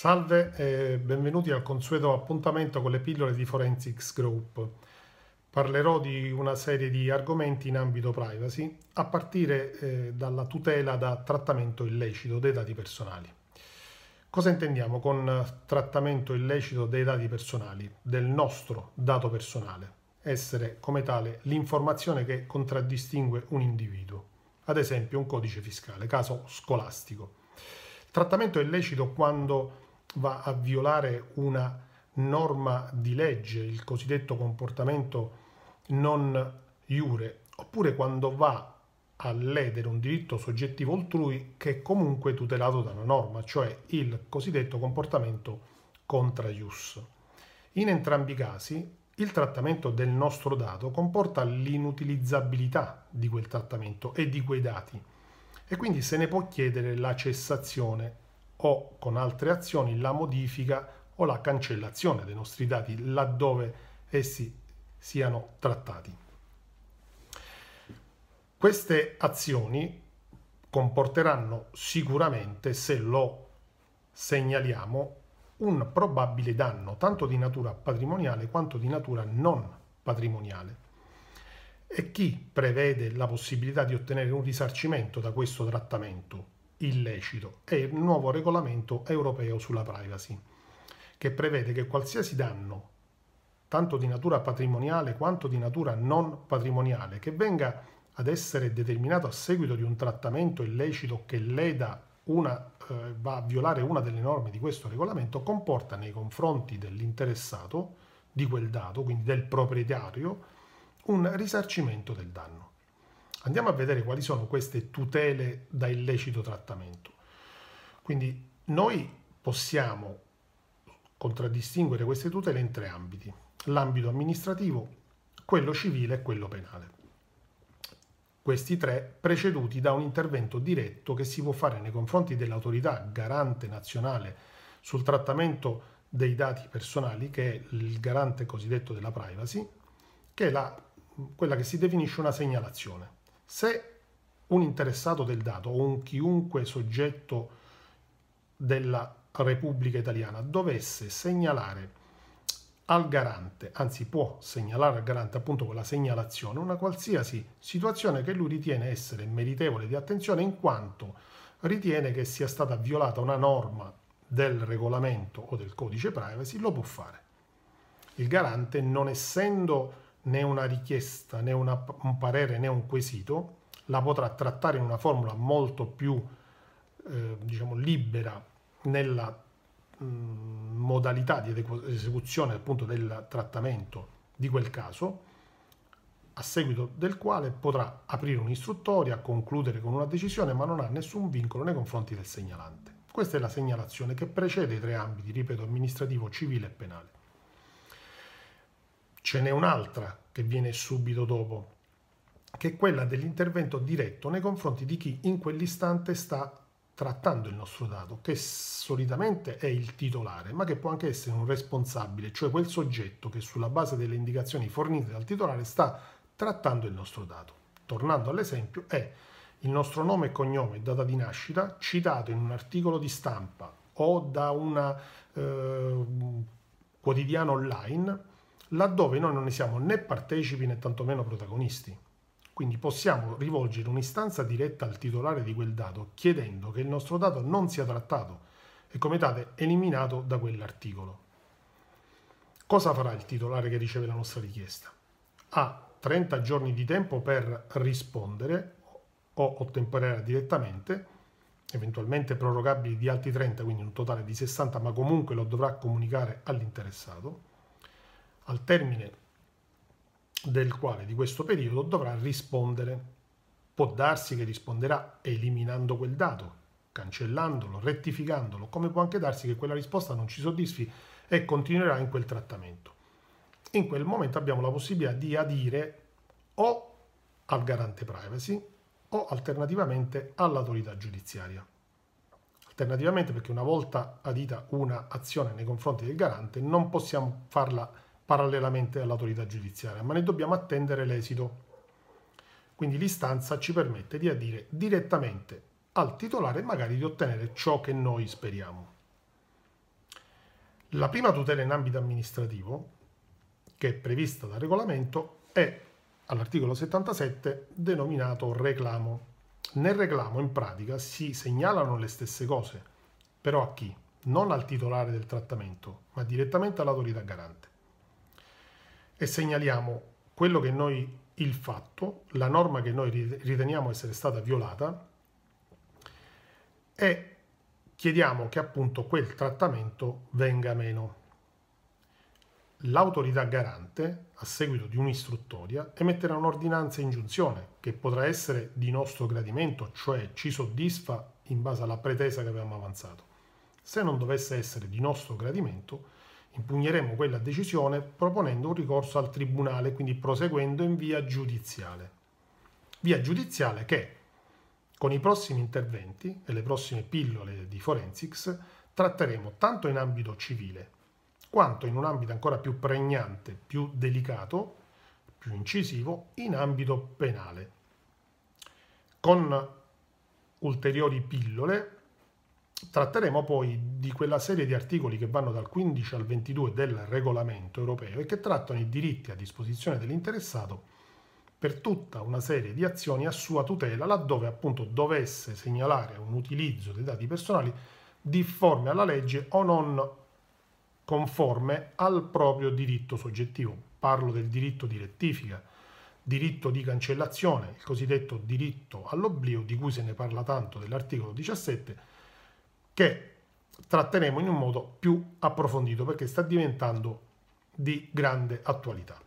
Salve e benvenuti al consueto appuntamento con le pillole di Forensics Group. Parlerò di una serie di argomenti in ambito privacy, a partire eh, dalla tutela da trattamento illecito dei dati personali. Cosa intendiamo con trattamento illecito dei dati personali, del nostro dato personale? Essere come tale l'informazione che contraddistingue un individuo, ad esempio un codice fiscale, caso scolastico. Trattamento illecito quando va a violare una norma di legge, il cosiddetto comportamento non iure, oppure quando va a ledere un diritto soggettivo altrui che è comunque tutelato da una norma, cioè il cosiddetto comportamento contra ius. In entrambi i casi il trattamento del nostro dato comporta l'inutilizzabilità di quel trattamento e di quei dati e quindi se ne può chiedere la cessazione o con altre azioni la modifica o la cancellazione dei nostri dati laddove essi siano trattati. Queste azioni comporteranno sicuramente, se lo segnaliamo, un probabile danno tanto di natura patrimoniale quanto di natura non patrimoniale. E chi prevede la possibilità di ottenere un risarcimento da questo trattamento illecito è il nuovo regolamento europeo sulla privacy, che prevede che qualsiasi danno, tanto di natura patrimoniale quanto di natura non patrimoniale, che venga ad essere determinato a seguito di un trattamento illecito che leda una, eh, va a violare una delle norme di questo regolamento, comporta nei confronti dell'interessato di quel dato, quindi del proprietario, un risarcimento del danno. Andiamo a vedere quali sono queste tutele da illecito trattamento. Quindi noi possiamo contraddistinguere queste tutele in tre ambiti. L'ambito amministrativo, quello civile e quello penale. Questi tre preceduti da un intervento diretto che si può fare nei confronti dell'autorità garante nazionale sul trattamento dei dati personali, che è il garante cosiddetto della privacy, che è la, quella che si definisce una segnalazione. Se un interessato del dato o un chiunque soggetto della Repubblica Italiana dovesse segnalare al garante, anzi può segnalare al garante appunto con la segnalazione, una qualsiasi situazione che lui ritiene essere meritevole di attenzione in quanto ritiene che sia stata violata una norma del regolamento o del codice privacy, lo può fare. Il garante, non essendo né una richiesta, né una, un parere, né un quesito, la potrà trattare in una formula molto più eh, diciamo, libera nella mh, modalità di esecuzione appunto del trattamento di quel caso, a seguito del quale potrà aprire un'istruttoria, concludere con una decisione, ma non ha nessun vincolo nei confronti del segnalante. Questa è la segnalazione che precede i tre ambiti, ripeto, amministrativo, civile e penale. Ce n'è un'altra che viene subito dopo, che è quella dell'intervento diretto nei confronti di chi in quell'istante sta trattando il nostro dato, che solitamente è il titolare, ma che può anche essere un responsabile, cioè quel soggetto che sulla base delle indicazioni fornite dal titolare sta trattando il nostro dato. Tornando all'esempio, è il nostro nome e cognome, data di nascita, citato in un articolo di stampa o da un eh, quotidiano online laddove noi non ne siamo né partecipi né tantomeno protagonisti. Quindi possiamo rivolgere un'istanza diretta al titolare di quel dato chiedendo che il nostro dato non sia trattato e come tale eliminato da quell'articolo. Cosa farà il titolare che riceve la nostra richiesta? Ha 30 giorni di tempo per rispondere o ottemperare direttamente, eventualmente prorogabili di altri 30, quindi un totale di 60, ma comunque lo dovrà comunicare all'interessato. Al termine del quale di questo periodo dovrà rispondere. Può darsi che risponderà eliminando quel dato, cancellandolo, rettificandolo, come può anche darsi che quella risposta non ci soddisfi e continuerà in quel trattamento. In quel momento abbiamo la possibilità di adire o al garante privacy o alternativamente all'autorità giudiziaria. Alternativamente perché una volta adita un'azione nei confronti del garante non possiamo farla parallelamente all'autorità giudiziaria, ma ne dobbiamo attendere l'esito. Quindi l'istanza ci permette di adire direttamente al titolare e magari di ottenere ciò che noi speriamo. La prima tutela in ambito amministrativo, che è prevista dal regolamento, è all'articolo 77 denominato reclamo. Nel reclamo in pratica si segnalano le stesse cose, però a chi? Non al titolare del trattamento, ma direttamente all'autorità garante e segnaliamo quello che noi, il fatto, la norma che noi riteniamo essere stata violata e chiediamo che appunto quel trattamento venga meno. L'autorità garante, a seguito di un'istruttoria, emetterà un'ordinanza ingiunzione che potrà essere di nostro gradimento, cioè ci soddisfa in base alla pretesa che abbiamo avanzato. Se non dovesse essere di nostro gradimento, impugneremo quella decisione proponendo un ricorso al tribunale, quindi proseguendo in via giudiziale. Via giudiziale che, con i prossimi interventi e le prossime pillole di Forensics, tratteremo tanto in ambito civile quanto in un ambito ancora più pregnante, più delicato, più incisivo, in ambito penale. Con ulteriori pillole Tratteremo poi di quella serie di articoli che vanno dal 15 al 22 del regolamento europeo e che trattano i diritti a disposizione dell'interessato per tutta una serie di azioni a sua tutela laddove appunto dovesse segnalare un utilizzo dei dati personali difforme alla legge o non conforme al proprio diritto soggettivo. Parlo del diritto di rettifica, diritto di cancellazione, il cosiddetto diritto all'oblio di cui se ne parla tanto dell'articolo 17 che tratteremo in un modo più approfondito perché sta diventando di grande attualità.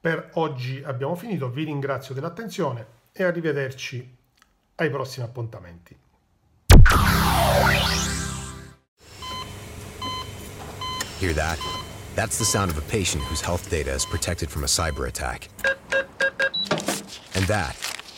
Per oggi abbiamo finito, vi ringrazio dell'attenzione e arrivederci ai prossimi appuntamenti. Hear that? That's the sound of a patient whose health data is protected from a cyber attack. And that